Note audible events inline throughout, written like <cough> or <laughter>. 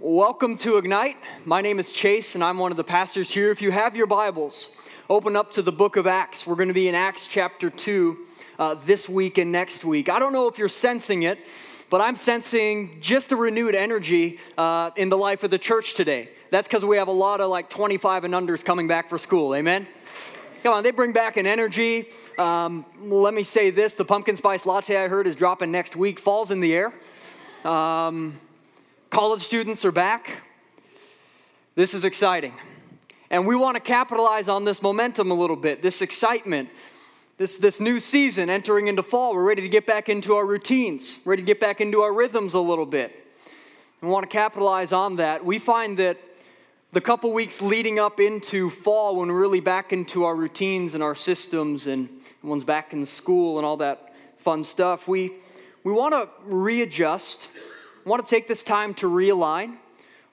Welcome to Ignite. My name is Chase, and I'm one of the pastors here. If you have your Bibles, open up to the book of Acts. We're going to be in Acts chapter 2 uh, this week and next week. I don't know if you're sensing it, but I'm sensing just a renewed energy uh, in the life of the church today. That's because we have a lot of like 25 and unders coming back for school. Amen? Come on, they bring back an energy. Um, let me say this the pumpkin spice latte I heard is dropping next week, falls in the air. Um, College students are back. This is exciting. And we want to capitalize on this momentum a little bit, this excitement, this, this new season entering into fall. We're ready to get back into our routines, ready to get back into our rhythms a little bit. We want to capitalize on that. We find that the couple weeks leading up into fall, when we're really back into our routines and our systems, and one's back in school and all that fun stuff, we, we want to readjust want to take this time to realign,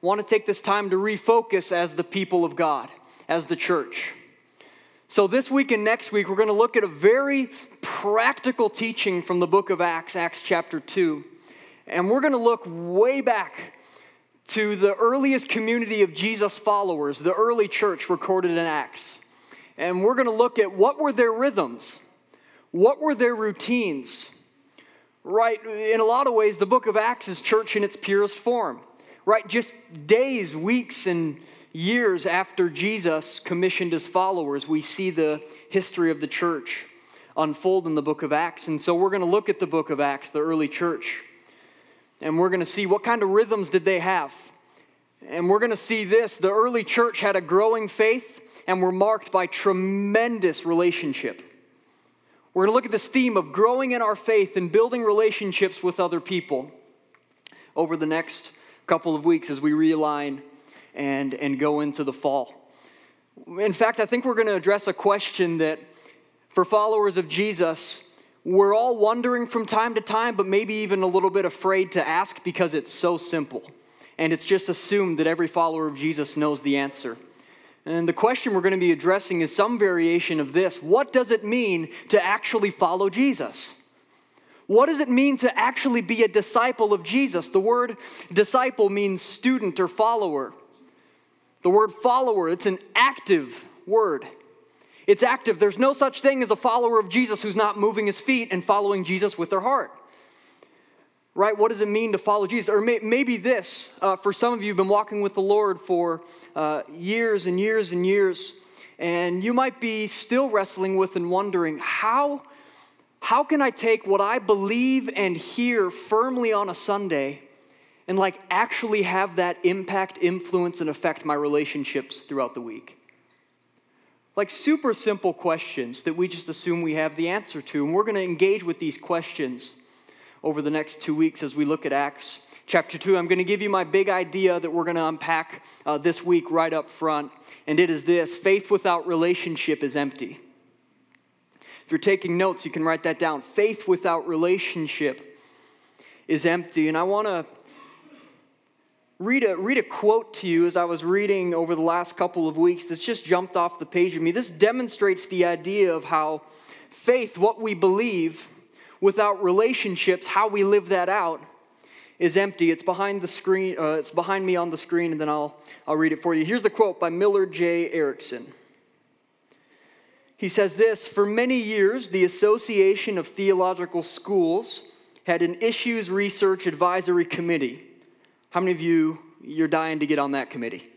want to take this time to refocus as the people of God, as the church. So, this week and next week, we're going to look at a very practical teaching from the book of Acts, Acts chapter 2. And we're going to look way back to the earliest community of Jesus followers, the early church recorded in Acts. And we're going to look at what were their rhythms, what were their routines, right? In a lot of ways, the book of Acts is church in its purest form, right? Just days, weeks, and years after Jesus commissioned his followers, we see the history of the church unfold in the book of Acts. And so we're going to look at the book of Acts, the early church, and we're going to see what kind of rhythms did they have. And we're going to see this the early church had a growing faith and were marked by tremendous relationship. We're going to look at this theme of growing in our faith and building relationships with other people over the next couple of weeks as we realign and, and go into the fall. In fact, I think we're going to address a question that, for followers of Jesus, we're all wondering from time to time, but maybe even a little bit afraid to ask because it's so simple. And it's just assumed that every follower of Jesus knows the answer. And the question we're going to be addressing is some variation of this What does it mean to actually follow Jesus? What does it mean to actually be a disciple of Jesus? The word disciple means student or follower. The word follower, it's an active word. It's active. There's no such thing as a follower of Jesus who's not moving his feet and following Jesus with their heart right? What does it mean to follow Jesus? Or may, maybe this, uh, for some of you, have been walking with the Lord for uh, years and years and years, and you might be still wrestling with and wondering how, how can I take what I believe and hear firmly on a Sunday and like actually have that impact, influence, and affect my relationships throughout the week? Like super simple questions that we just assume we have the answer to, and we're going to engage with these questions over the next two weeks as we look at Acts chapter 2. I'm going to give you my big idea that we're going to unpack uh, this week right up front, and it is this faith without relationship is empty. If you're taking notes, you can write that down. Faith without relationship is empty. And I want to read a, read a quote to you as I was reading over the last couple of weeks that's just jumped off the page of me. This demonstrates the idea of how faith, what we believe, without relationships, how we live that out is empty. It's behind the screen, uh, it's behind me on the screen, and then I'll, I'll read it for you. Here's the quote by Millard J. Erickson. He says this For many years, the Association of Theological Schools had an issues research advisory committee. How many of you, you're dying to get on that committee?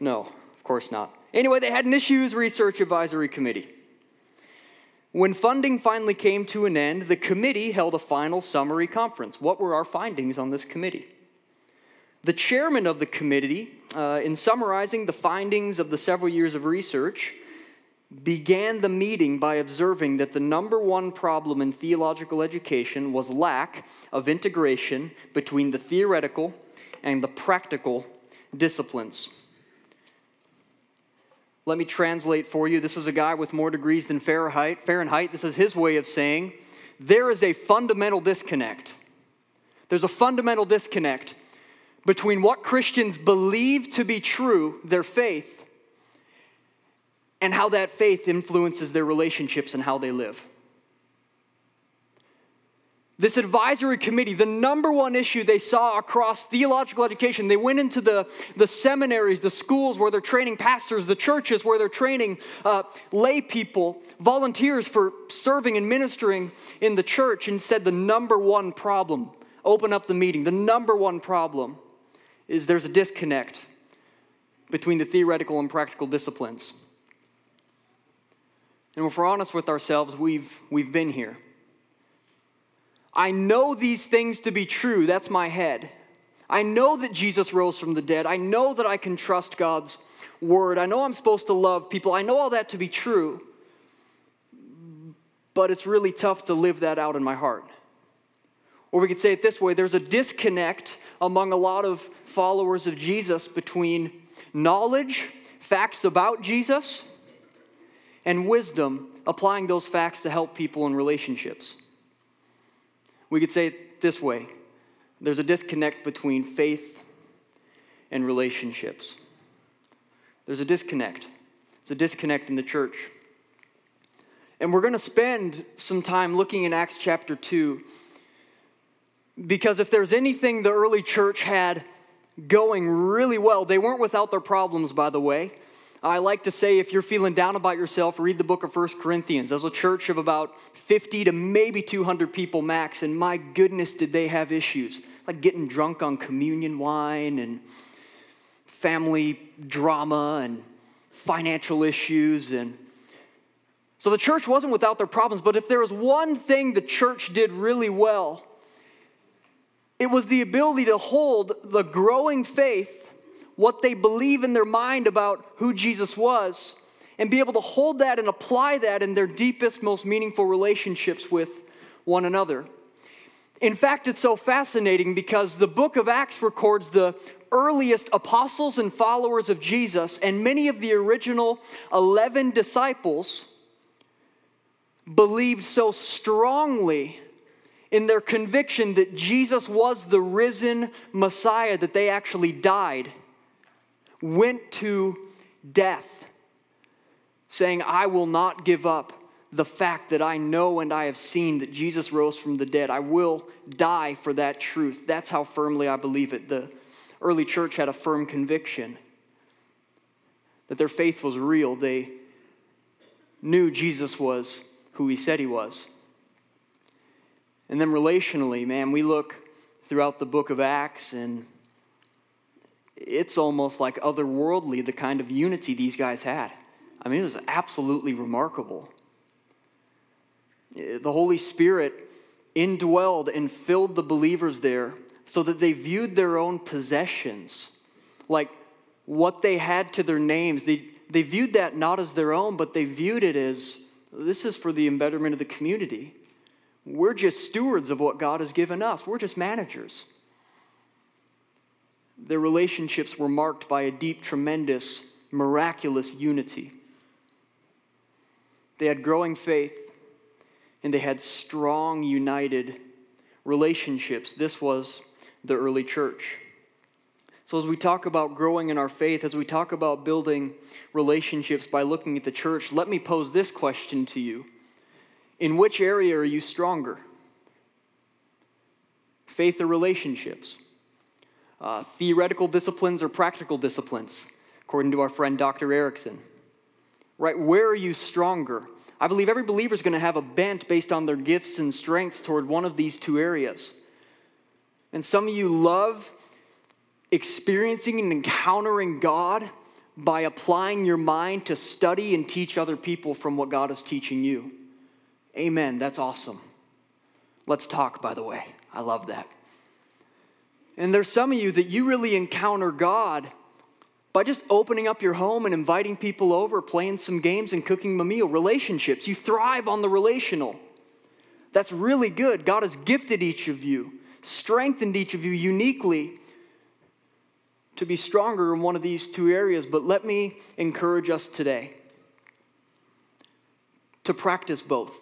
No, of course not. Anyway, they had an issues research advisory committee. When funding finally came to an end, the committee held a final summary conference. What were our findings on this committee? The chairman of the committee, uh, in summarizing the findings of the several years of research, began the meeting by observing that the number one problem in theological education was lack of integration between the theoretical and the practical disciplines. Let me translate for you. This is a guy with more degrees than Fahrenheit. Fahrenheit. This is his way of saying there is a fundamental disconnect. There's a fundamental disconnect between what Christians believe to be true, their faith, and how that faith influences their relationships and how they live. This advisory committee, the number one issue they saw across theological education, they went into the, the seminaries, the schools where they're training pastors, the churches where they're training uh, lay people, volunteers for serving and ministering in the church, and said the number one problem, open up the meeting, the number one problem is there's a disconnect between the theoretical and practical disciplines. And if we're honest with ourselves, we've, we've been here. I know these things to be true. That's my head. I know that Jesus rose from the dead. I know that I can trust God's word. I know I'm supposed to love people. I know all that to be true. But it's really tough to live that out in my heart. Or we could say it this way there's a disconnect among a lot of followers of Jesus between knowledge, facts about Jesus, and wisdom, applying those facts to help people in relationships. We could say it this way there's a disconnect between faith and relationships. There's a disconnect. It's a disconnect in the church. And we're going to spend some time looking in Acts chapter 2 because if there's anything the early church had going really well, they weren't without their problems, by the way. I like to say if you're feeling down about yourself, read the book of First Corinthians. There's a church of about 50 to maybe 200 people max, and my goodness, did they have issues. Like getting drunk on communion wine and family drama and financial issues. And so the church wasn't without their problems, but if there was one thing the church did really well, it was the ability to hold the growing faith what they believe in their mind about who Jesus was and be able to hold that and apply that in their deepest, most meaningful relationships with one another. In fact, it's so fascinating because the book of Acts records the earliest apostles and followers of Jesus, and many of the original 11 disciples believed so strongly in their conviction that Jesus was the risen Messiah that they actually died went to death, saying, I will not give up the fact that I know and I have seen that Jesus rose from the dead. I will die for that truth. That's how firmly I believe it. The early church had a firm conviction that their faith was real. They knew Jesus was who he said he was. And then relationally, man, we look throughout the book of Acts and it's almost like otherworldly the kind of unity these guys had. I mean, it was absolutely remarkable. The Holy Spirit indwelled and filled the believers there so that they viewed their own possessions, like what they had to their names. They, they viewed that not as their own, but they viewed it as this is for the embetterment of the community. We're just stewards of what God has given us, we're just managers their relationships were marked by a deep, tremendous, miraculous unity. They had growing faith and they had strong, united relationships. This was the early church. So, as we talk about growing in our faith, as we talk about building relationships by looking at the church, let me pose this question to you In which area are you stronger? Faith or relationships? Uh, theoretical disciplines or practical disciplines, according to our friend Dr. Erickson. Right? Where are you stronger? I believe every believer is going to have a bent based on their gifts and strengths toward one of these two areas. And some of you love experiencing and encountering God by applying your mind to study and teach other people from what God is teaching you. Amen. That's awesome. Let's talk, by the way. I love that. And there's some of you that you really encounter God by just opening up your home and inviting people over, playing some games and cooking a meal. Relationships. You thrive on the relational. That's really good. God has gifted each of you, strengthened each of you uniquely to be stronger in one of these two areas. But let me encourage us today to practice both,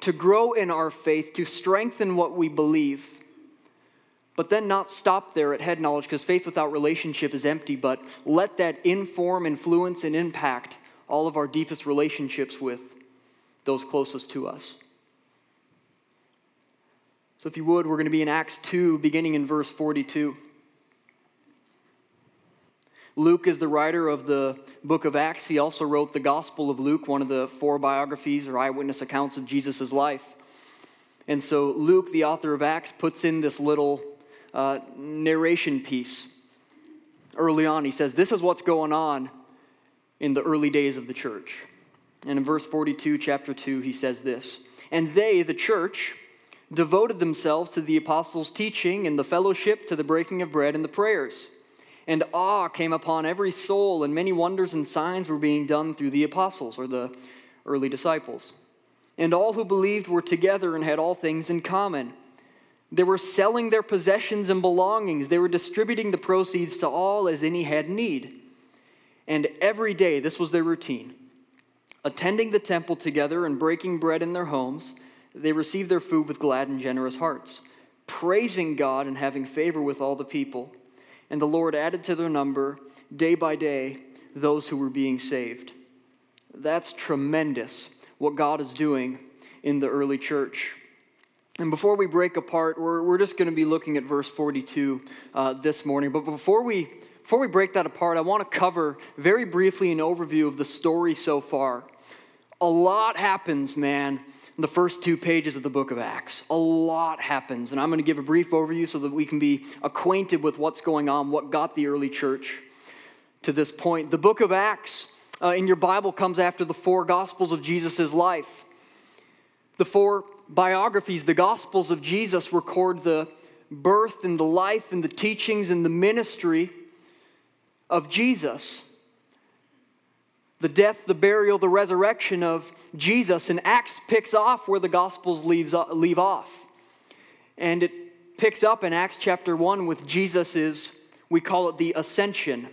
to grow in our faith, to strengthen what we believe but then not stop there at head knowledge because faith without relationship is empty, but let that inform, influence, and impact all of our deepest relationships with those closest to us. So, if you would, we're going to be in Acts 2, beginning in verse 42. Luke is the writer of the book of Acts. He also wrote the Gospel of Luke, one of the four biographies or eyewitness accounts of Jesus' life. And so, Luke, the author of Acts, puts in this little uh, narration piece early on. He says, This is what's going on in the early days of the church. And in verse 42, chapter 2, he says this And they, the church, devoted themselves to the apostles' teaching and the fellowship, to the breaking of bread and the prayers. And awe came upon every soul, and many wonders and signs were being done through the apostles, or the early disciples. And all who believed were together and had all things in common. They were selling their possessions and belongings, they were distributing the proceeds to all as any had need. And every day, this was their routine attending the temple together and breaking bread in their homes, they received their food with glad and generous hearts, praising God and having favor with all the people. And the Lord added to their number, day by day, those who were being saved. That's tremendous what God is doing in the early church. And before we break apart, we're, we're just going to be looking at verse 42 uh, this morning. But before we, before we break that apart, I want to cover very briefly an overview of the story so far. A lot happens, man, in the first two pages of the book of Acts. A lot happens. And I'm going to give a brief overview so that we can be acquainted with what's going on, what got the early church to this point. The book of Acts uh, in your Bible comes after the four gospels of Jesus' life. The four biographies, the gospels of Jesus, record the birth and the life and the teachings and the ministry of Jesus the death, the burial, the resurrection of Jesus. And Acts picks off where the Gospels leaves, uh, leave off. And it picks up in Acts chapter 1 with Jesus's, we call it the ascension.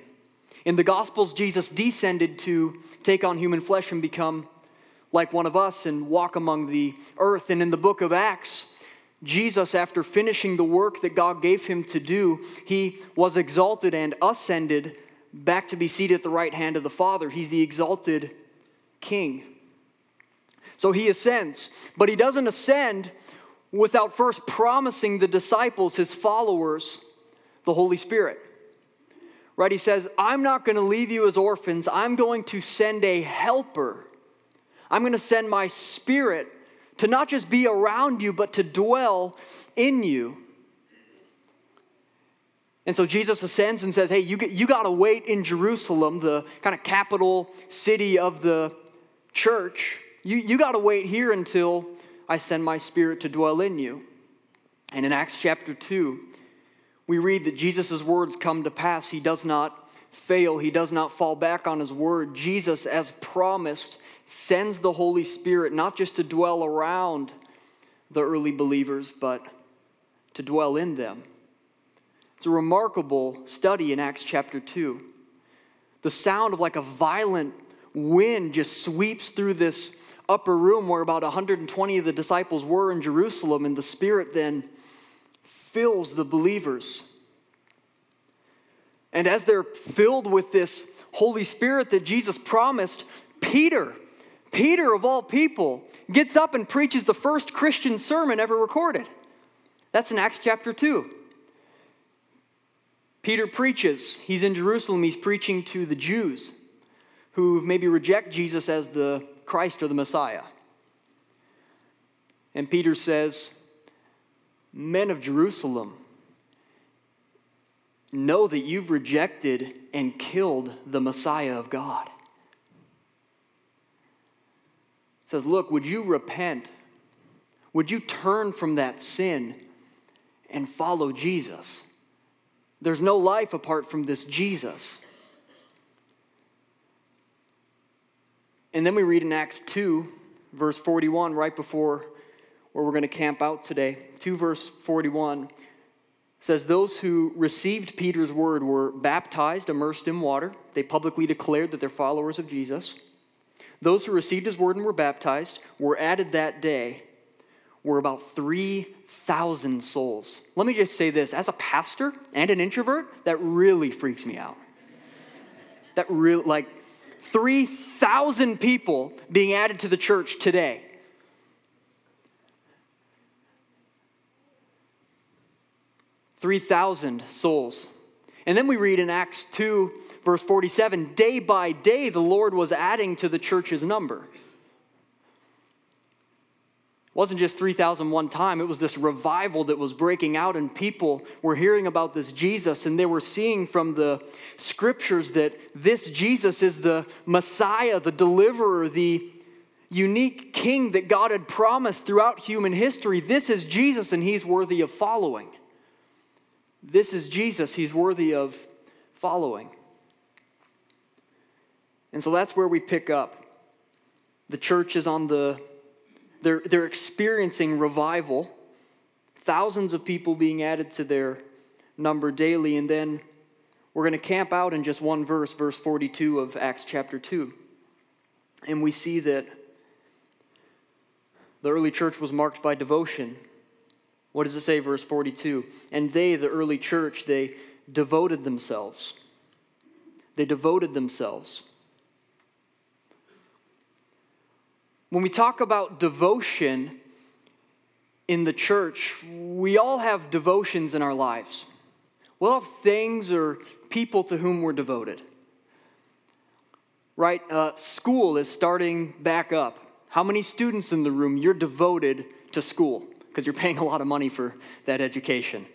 In the Gospels, Jesus descended to take on human flesh and become like one of us and walk among the earth. And in the book of Acts, Jesus, after finishing the work that God gave him to do, he was exalted and ascended back to be seated at the right hand of the Father. He's the exalted king. So he ascends, but he doesn't ascend without first promising the disciples, his followers, the Holy Spirit. Right? He says, I'm not going to leave you as orphans. I'm going to send a helper. I'm going to send my spirit to not just be around you, but to dwell in you. And so Jesus ascends and says, Hey, you, you got to wait in Jerusalem, the kind of capital city of the church. You, you got to wait here until I send my spirit to dwell in you. And in Acts chapter 2, we read that Jesus' words come to pass. He does not fail, he does not fall back on his word. Jesus, as promised, sends the Holy Spirit not just to dwell around the early believers, but to dwell in them. It's a remarkable study in Acts chapter 2. The sound of like a violent wind just sweeps through this upper room where about 120 of the disciples were in Jerusalem, and the Spirit then fills the believers. And as they're filled with this Holy Spirit that Jesus promised, Peter, Peter of all people, gets up and preaches the first Christian sermon ever recorded. That's in Acts chapter 2. Peter preaches. He's in Jerusalem. He's preaching to the Jews who maybe reject Jesus as the Christ or the Messiah. And Peter says, Men of Jerusalem, know that you've rejected and killed the Messiah of God. He says, Look, would you repent? Would you turn from that sin and follow Jesus? There's no life apart from this Jesus. And then we read in Acts 2, verse 41, right before where we're going to camp out today. 2 verse 41 says, Those who received Peter's word were baptized, immersed in water. They publicly declared that they're followers of Jesus. Those who received his word and were baptized were added that day were about 3,000 souls. Let me just say this as a pastor and an introvert, that really freaks me out. That really, like, 3,000 people being added to the church today. 3,000 souls. And then we read in Acts 2, verse 47 day by day the Lord was adding to the church's number. It wasn't just 3,000 one time, it was this revival that was breaking out, and people were hearing about this Jesus, and they were seeing from the scriptures that this Jesus is the Messiah, the deliverer, the unique king that God had promised throughout human history. This is Jesus, and he's worthy of following. This is Jesus, he's worthy of following. And so that's where we pick up. The church is on the they're, they're experiencing revival, thousands of people being added to their number daily. And then we're going to camp out in just one verse, verse 42 of Acts chapter 2. And we see that the early church was marked by devotion. What does it say, verse 42? And they, the early church, they devoted themselves. They devoted themselves. When we talk about devotion in the church, we all have devotions in our lives. We'll have things or people to whom we're devoted. Right? Uh, school is starting back up. How many students in the room you're devoted to school? Because you're paying a lot of money for that education.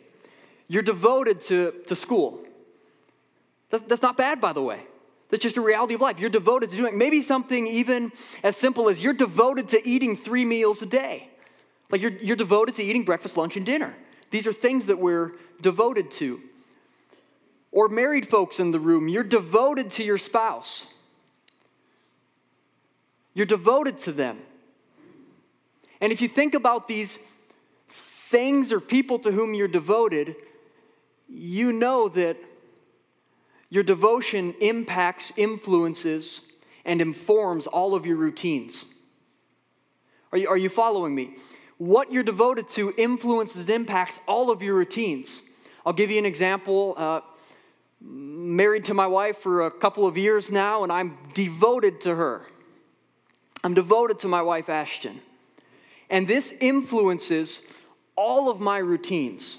You're devoted to, to school. That's, that's not bad, by the way. That's just a reality of life. You're devoted to doing maybe something even as simple as you're devoted to eating three meals a day. Like you're, you're devoted to eating breakfast, lunch, and dinner. These are things that we're devoted to. Or married folks in the room, you're devoted to your spouse. You're devoted to them. And if you think about these things or people to whom you're devoted, you know that your devotion impacts, influences, and informs all of your routines. Are you, are you following me? What you're devoted to influences, impacts all of your routines. I'll give you an example. Uh, married to my wife for a couple of years now, and I'm devoted to her. I'm devoted to my wife, Ashton. And this influences all of my routines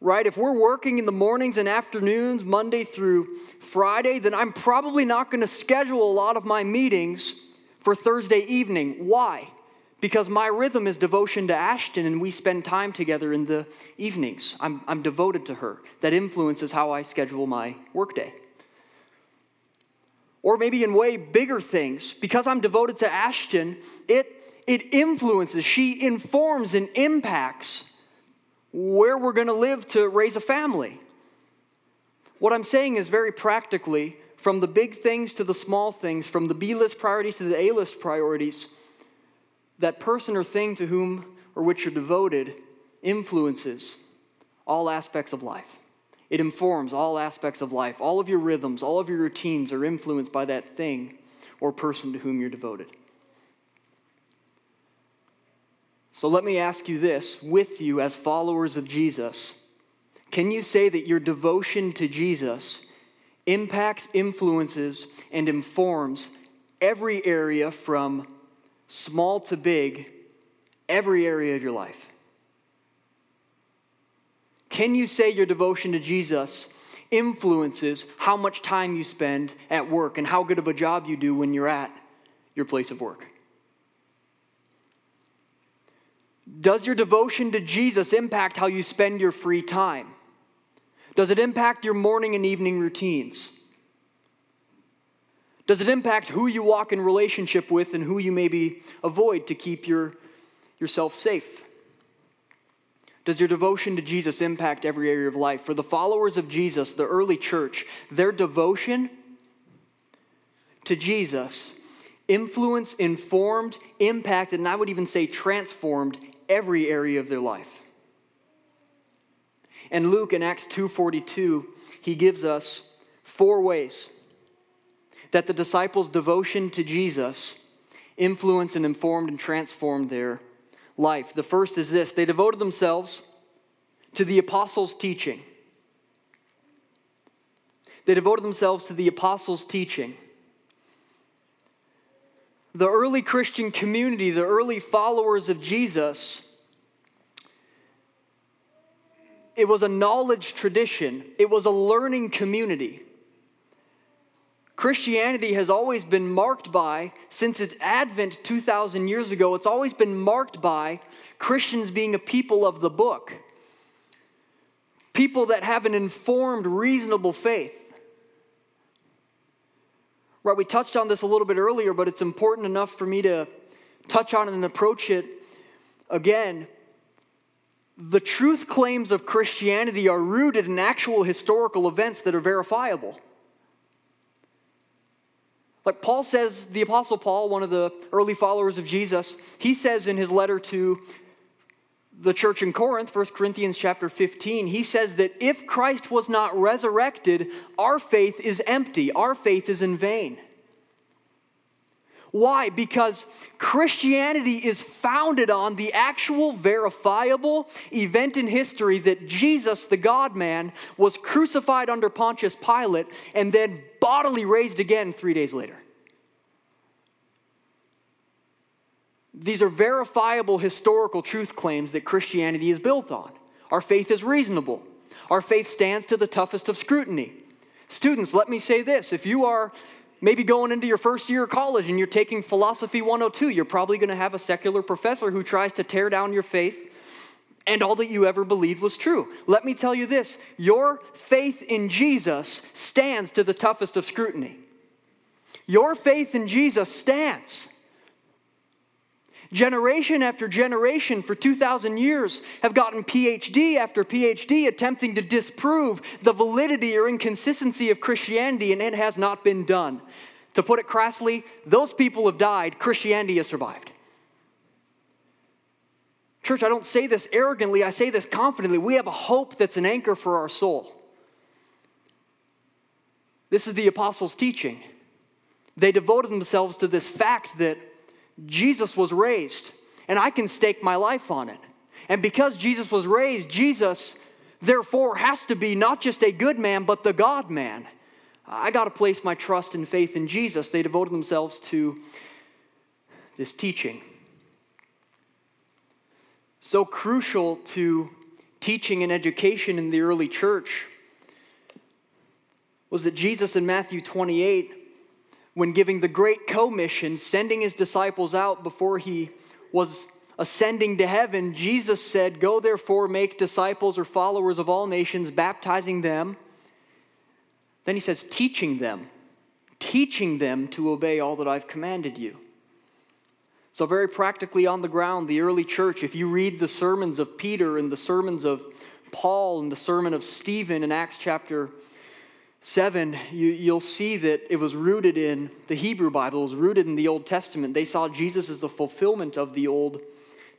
right? If we're working in the mornings and afternoons, Monday through Friday, then I'm probably not going to schedule a lot of my meetings for Thursday evening. Why? Because my rhythm is devotion to Ashton and we spend time together in the evenings. I'm, I'm devoted to her. That influences how I schedule my workday. Or maybe in way bigger things, because I'm devoted to Ashton, it, it influences, she informs and impacts where we're going to live to raise a family. What I'm saying is very practically, from the big things to the small things, from the B list priorities to the A list priorities, that person or thing to whom or which you're devoted influences all aspects of life. It informs all aspects of life. All of your rhythms, all of your routines are influenced by that thing or person to whom you're devoted. So let me ask you this with you as followers of Jesus, can you say that your devotion to Jesus impacts, influences, and informs every area from small to big, every area of your life? Can you say your devotion to Jesus influences how much time you spend at work and how good of a job you do when you're at your place of work? Does your devotion to Jesus impact how you spend your free time? Does it impact your morning and evening routines? Does it impact who you walk in relationship with and who you maybe avoid to keep your, yourself safe? Does your devotion to Jesus impact every area of life? For the followers of Jesus, the early church, their devotion to Jesus influenced, informed, impacted, and I would even say transformed every area of their life. And Luke in Acts 2:42, he gives us four ways that the disciples' devotion to Jesus influenced and informed and transformed their life. The first is this, they devoted themselves to the apostles' teaching. They devoted themselves to the apostles' teaching. The early Christian community, the early followers of Jesus, it was a knowledge tradition, it was a learning community. Christianity has always been marked by, since its advent 2,000 years ago, it's always been marked by Christians being a people of the book. People that have an informed, reasonable faith. Right, we touched on this a little bit earlier, but it's important enough for me to touch on and approach it again. The truth claims of Christianity are rooted in actual historical events that are verifiable. Like Paul says, the Apostle Paul, one of the early followers of Jesus, he says in his letter to the church in Corinth, 1 Corinthians chapter 15, he says that if Christ was not resurrected, our faith is empty, our faith is in vain. Why? Because Christianity is founded on the actual verifiable event in history that Jesus, the God man, was crucified under Pontius Pilate and then bodily raised again three days later. These are verifiable historical truth claims that Christianity is built on. Our faith is reasonable. Our faith stands to the toughest of scrutiny. Students, let me say this if you are maybe going into your first year of college and you're taking Philosophy 102, you're probably going to have a secular professor who tries to tear down your faith and all that you ever believed was true. Let me tell you this your faith in Jesus stands to the toughest of scrutiny. Your faith in Jesus stands. Generation after generation for 2,000 years have gotten PhD after PhD attempting to disprove the validity or inconsistency of Christianity, and it has not been done. To put it crassly, those people have died, Christianity has survived. Church, I don't say this arrogantly, I say this confidently. We have a hope that's an anchor for our soul. This is the apostles' teaching. They devoted themselves to this fact that Jesus was raised, and I can stake my life on it. And because Jesus was raised, Jesus, therefore, has to be not just a good man, but the God man. I got to place my trust and faith in Jesus. They devoted themselves to this teaching. So crucial to teaching and education in the early church was that Jesus in Matthew 28 when giving the Great Commission, sending his disciples out before he was ascending to heaven, Jesus said, Go therefore, make disciples or followers of all nations, baptizing them. Then he says, teaching them, teaching them to obey all that I've commanded you. So, very practically on the ground, the early church, if you read the sermons of Peter and the sermons of Paul and the sermon of Stephen in Acts chapter 7, you, will see that it was rooted in the Hebrew Bible, it was rooted in the Old Testament. They saw Jesus as the fulfillment of the Old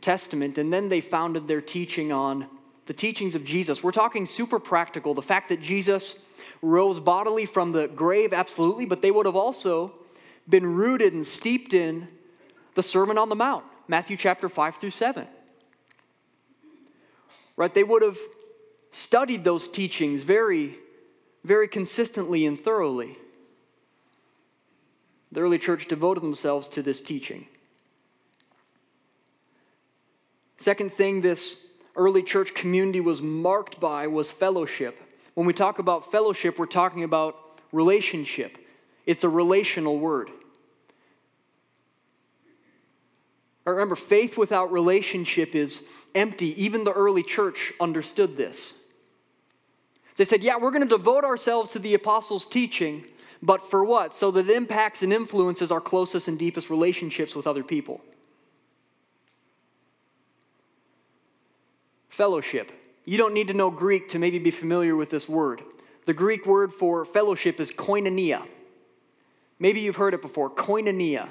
Testament, and then they founded their teaching on the teachings of Jesus. We're talking super practical. The fact that Jesus rose bodily from the grave, absolutely, but they would have also been rooted and steeped in the Sermon on the Mount, Matthew chapter 5 through 7. Right? They would have studied those teachings very very consistently and thoroughly. The early church devoted themselves to this teaching. Second thing this early church community was marked by was fellowship. When we talk about fellowship, we're talking about relationship. It's a relational word. Remember, faith without relationship is empty. Even the early church understood this. They said, Yeah, we're going to devote ourselves to the apostles' teaching, but for what? So that it impacts and influences our closest and deepest relationships with other people. Fellowship. You don't need to know Greek to maybe be familiar with this word. The Greek word for fellowship is koinonia. Maybe you've heard it before koinonia.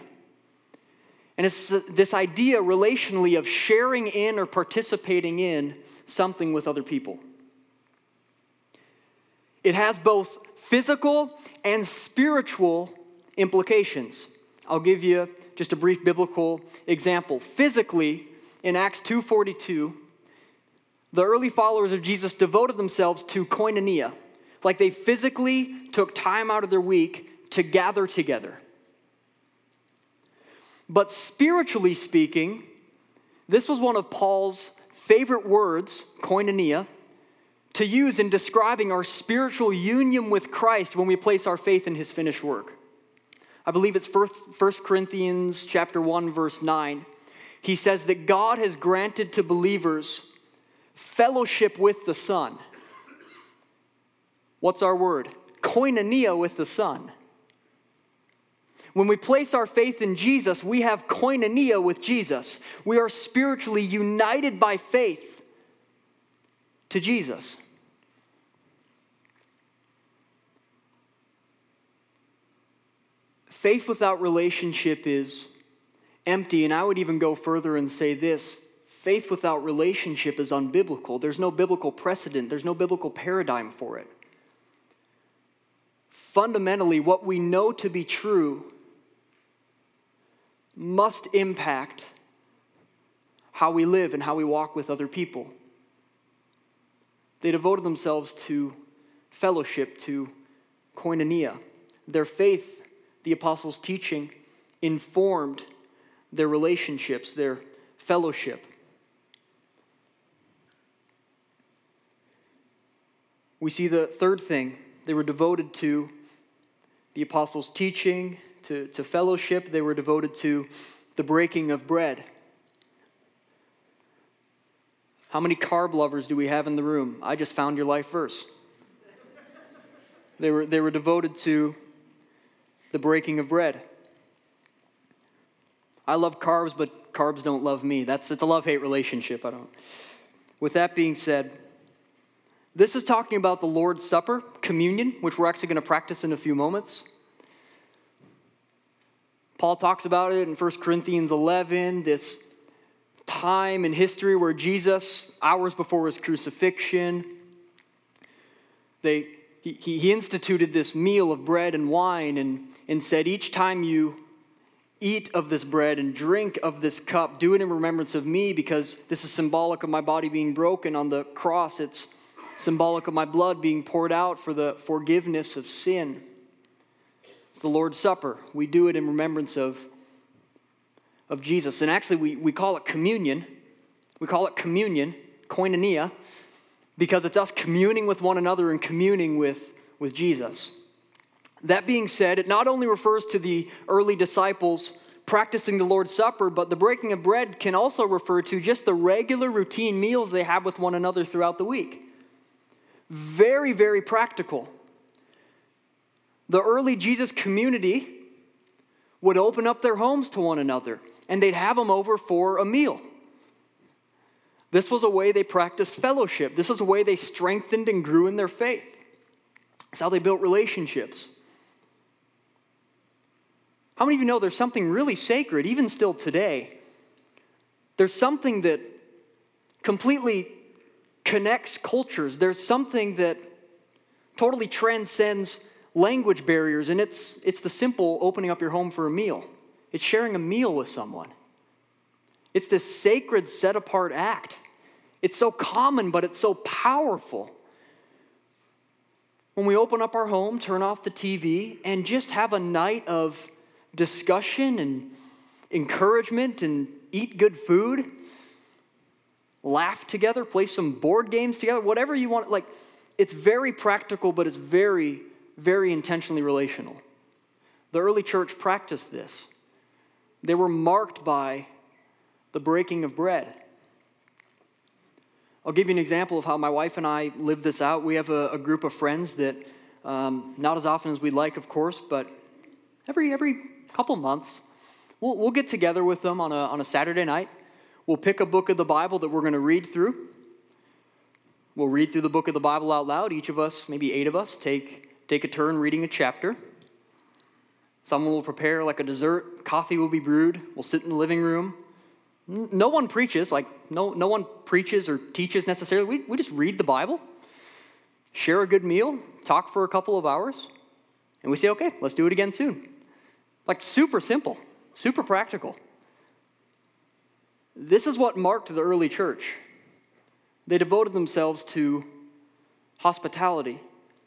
And it's this idea relationally of sharing in or participating in something with other people. It has both physical and spiritual implications. I'll give you just a brief biblical example. Physically, in Acts 2:42, the early followers of Jesus devoted themselves to koinonia, like they physically took time out of their week to gather together. But spiritually speaking, this was one of Paul's favorite words, koinonia, to use in describing our spiritual union with Christ when we place our faith in his finished work. I believe it's 1 Corinthians chapter 1 verse 9. He says that God has granted to believers fellowship with the Son. What's our word? Koinonia with the Son. When we place our faith in Jesus, we have koinonia with Jesus. We are spiritually united by faith to Jesus. Faith without relationship is empty, and I would even go further and say this faith without relationship is unbiblical. There's no biblical precedent, there's no biblical paradigm for it. Fundamentally, what we know to be true must impact how we live and how we walk with other people. They devoted themselves to fellowship, to koinonia. Their faith, the apostles' teaching, informed their relationships, their fellowship. We see the third thing they were devoted to the apostles' teaching, to, to fellowship, they were devoted to the breaking of bread. How many carb lovers do we have in the room? I just found your life verse. They were, they were devoted to the breaking of bread. I love carbs, but carbs don't love me. That's it's a love-hate relationship. I don't. With that being said, this is talking about the Lord's Supper, communion, which we're actually going to practice in a few moments. Paul talks about it in 1 Corinthians 11, this time in history where Jesus, hours before his crucifixion, they, he, he instituted this meal of bread and wine and, and said, Each time you eat of this bread and drink of this cup, do it in remembrance of me because this is symbolic of my body being broken on the cross. It's symbolic of my blood being poured out for the forgiveness of sin. It's the Lord's Supper. We do it in remembrance of, of Jesus. And actually, we, we call it communion. We call it communion, koinonia, because it's us communing with one another and communing with, with Jesus. That being said, it not only refers to the early disciples practicing the Lord's Supper, but the breaking of bread can also refer to just the regular routine meals they have with one another throughout the week. Very, very practical the early Jesus community would open up their homes to one another and they'd have them over for a meal. This was a way they practiced fellowship. This was a way they strengthened and grew in their faith. It's how they built relationships. How many of you know there's something really sacred, even still today? There's something that completely connects cultures. There's something that totally transcends language barriers, and it's, it's the simple opening up your home for a meal. It's sharing a meal with someone. It's this sacred, set apart act. It's so common, but it's so powerful. When we open up our home, turn off the TV, and just have a night of discussion and encouragement and eat good food, laugh together, play some board games together, whatever you want. Like, it's very practical, but it's very very intentionally relational. The early church practiced this. They were marked by the breaking of bread. I'll give you an example of how my wife and I live this out. We have a, a group of friends that, um, not as often as we'd like, of course, but every, every couple months, we'll, we'll get together with them on a, on a Saturday night. We'll pick a book of the Bible that we're going to read through. We'll read through the book of the Bible out loud. Each of us, maybe eight of us, take take a turn reading a chapter. Someone will prepare like a dessert, coffee will be brewed, we'll sit in the living room. No one preaches, like, no, no one preaches or teaches necessarily. We, we just read the Bible, share a good meal, talk for a couple of hours, and we say, okay, let's do it again soon. Like, super simple, super practical. This is what marked the early church. They devoted themselves to hospitality,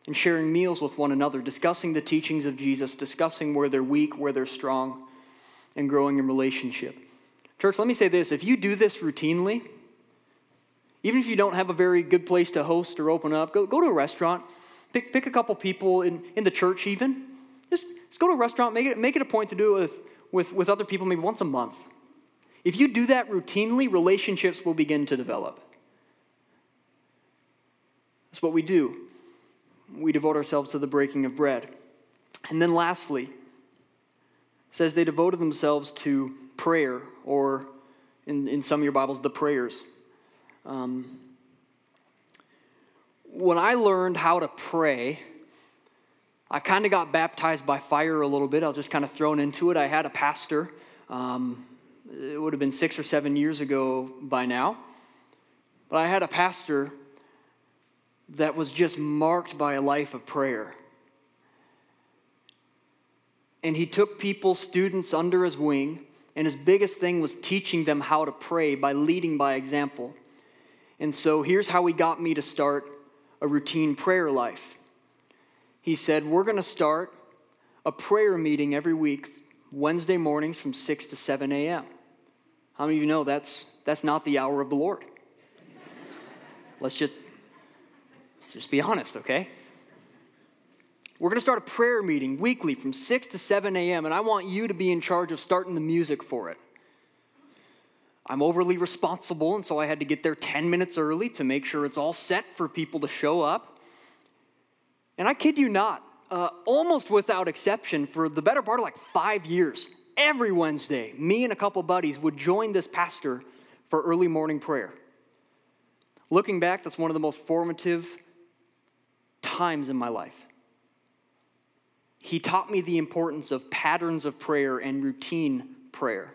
and sharing meals with one another, discussing the teachings of Jesus, discussing where they're weak, where they're strong, and growing in relationship. Church, let me say this if you do this routinely, Even if you don't have a very good place to host or open up, go, go to a restaurant. Pick, pick a couple people in, in the church, even. Just, just go to a restaurant, make it, make it a point to do it with, with, with other people maybe once a month. If you do that routinely, relationships will begin to develop. That's what we do. We devote ourselves to the breaking of bread. And then lastly, says they devoted themselves to prayer, or in, in some of your Bibles, the prayers. Um, when I learned how to pray, I kind of got baptized by fire a little bit. I was just kind of thrown into it. I had a pastor. Um, it would have been six or seven years ago by now. But I had a pastor that was just marked by a life of prayer. And he took people, students, under his wing, and his biggest thing was teaching them how to pray by leading by example. And so here's how he got me to start a routine prayer life. He said, We're going to start a prayer meeting every week, Wednesday mornings from 6 to 7 a.m. How many of you know that's, that's not the hour of the Lord? <laughs> let's, just, let's just be honest, okay? We're going to start a prayer meeting weekly from 6 to 7 a.m., and I want you to be in charge of starting the music for it. I'm overly responsible, and so I had to get there 10 minutes early to make sure it's all set for people to show up. And I kid you not, uh, almost without exception, for the better part of like five years, every Wednesday, me and a couple buddies would join this pastor for early morning prayer. Looking back, that's one of the most formative times in my life. He taught me the importance of patterns of prayer and routine prayer.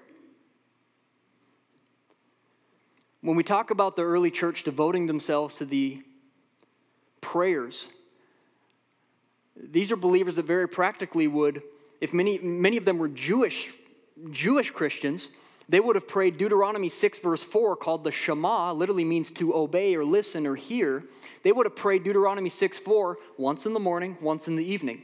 When we talk about the early church devoting themselves to the prayers, these are believers that very practically would, if many, many of them were Jewish, Jewish Christians, they would have prayed Deuteronomy 6, verse 4, called the Shema, literally means to obey or listen or hear. They would have prayed Deuteronomy 6, 4 once in the morning, once in the evening.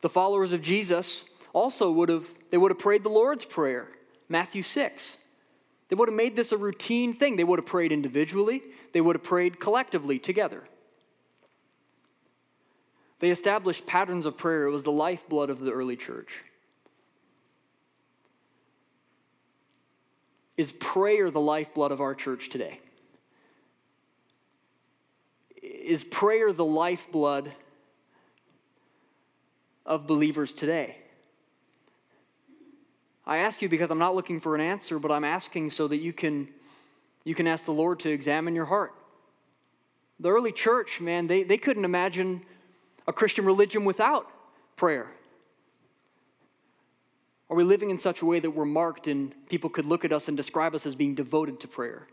The followers of Jesus also would have, they would have prayed the Lord's Prayer, Matthew 6. They would have made this a routine thing. They would have prayed individually, they would have prayed collectively together. They established patterns of prayer. It was the lifeblood of the early church. Is prayer the lifeblood of our church today? Is prayer the lifeblood of believers today? I ask you because I'm not looking for an answer, but I'm asking so that you can, you can ask the Lord to examine your heart. The early church, man, they, they couldn't imagine a Christian religion without prayer. Are we living in such a way that we're marked and people could look at us and describe us as being devoted to prayer?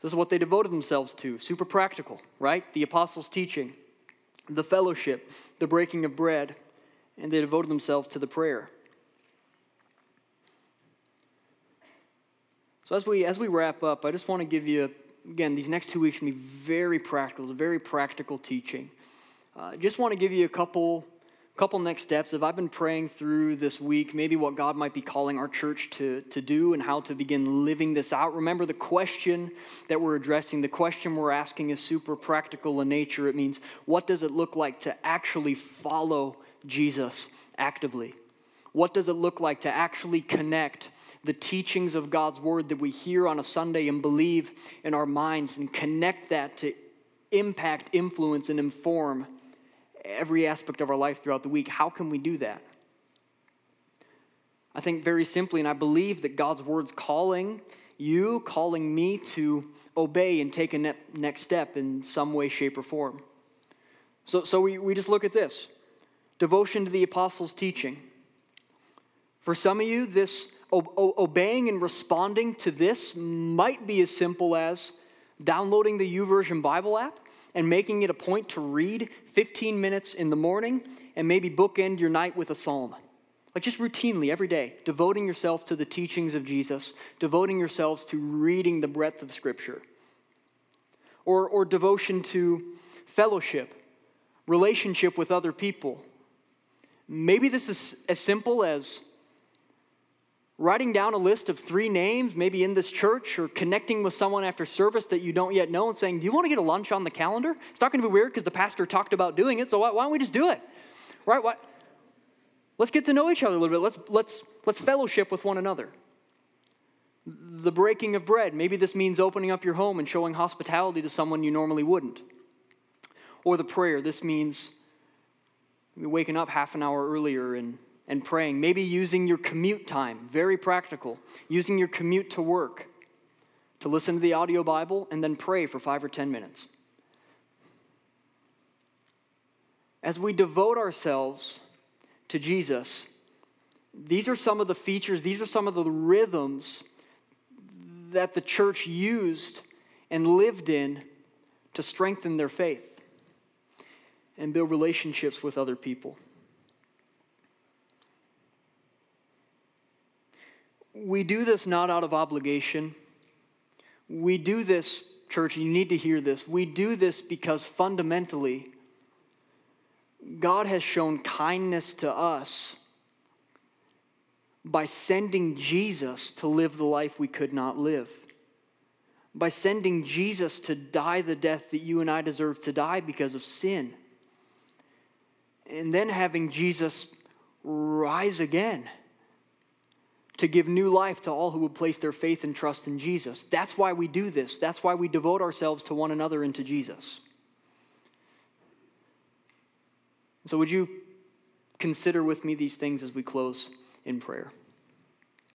This is what they devoted themselves to. Super practical, right? The apostles' teaching, the fellowship, the breaking of bread, and they devoted themselves to the prayer. So as we as we wrap up, I just want to give you again these next two weeks can be very practical, very practical teaching. I uh, just want to give you a couple couple next steps. If I've been praying through this week, maybe what God might be calling our church to, to do and how to begin living this out. Remember the question that we're addressing, the question we're asking is super practical in nature. It means what does it look like to actually follow Jesus actively? What does it look like to actually connect the teachings of God's word that we hear on a Sunday and believe in our minds and connect that to impact, influence, and inform every aspect of our life throughout the week? How can we do that? I think very simply, and I believe that God's word's calling you, calling me to obey and take a ne- next step in some way, shape, or form. So, so we, we just look at this devotion to the apostles' teaching. For some of you, this obeying and responding to this might be as simple as downloading the YouVersion Bible app and making it a point to read 15 minutes in the morning and maybe bookend your night with a psalm. Like just routinely every day, devoting yourself to the teachings of Jesus, devoting yourselves to reading the breadth of Scripture. Or, or devotion to fellowship, relationship with other people. Maybe this is as simple as writing down a list of three names, maybe in this church, or connecting with someone after service that you don't yet know and saying, Do you want to get a lunch on the calendar? It's not going to be weird because the pastor talked about doing it, so why, why don't we just do it? Right? What? Let's get to know each other a little bit. Let's, let's, let's fellowship with one another. The breaking of bread. Maybe this means opening up your home and showing hospitality to someone you normally wouldn't. Or the prayer. This means waking up half an hour earlier and, and praying. Maybe using your commute time, very practical. Using your commute to work to listen to the audio Bible and then pray for five or ten minutes. As we devote ourselves to Jesus, these are some of the features, these are some of the rhythms that the church used and lived in to strengthen their faith and build relationships with other people. We do this not out of obligation. We do this, church, you need to hear this. We do this because fundamentally, God has shown kindness to us by sending Jesus to live the life we could not live. By sending Jesus to die the death that you and I deserve to die because of sin. And then having Jesus rise again to give new life to all who would place their faith and trust in Jesus. That's why we do this. That's why we devote ourselves to one another and to Jesus. So, would you consider with me these things as we close in prayer?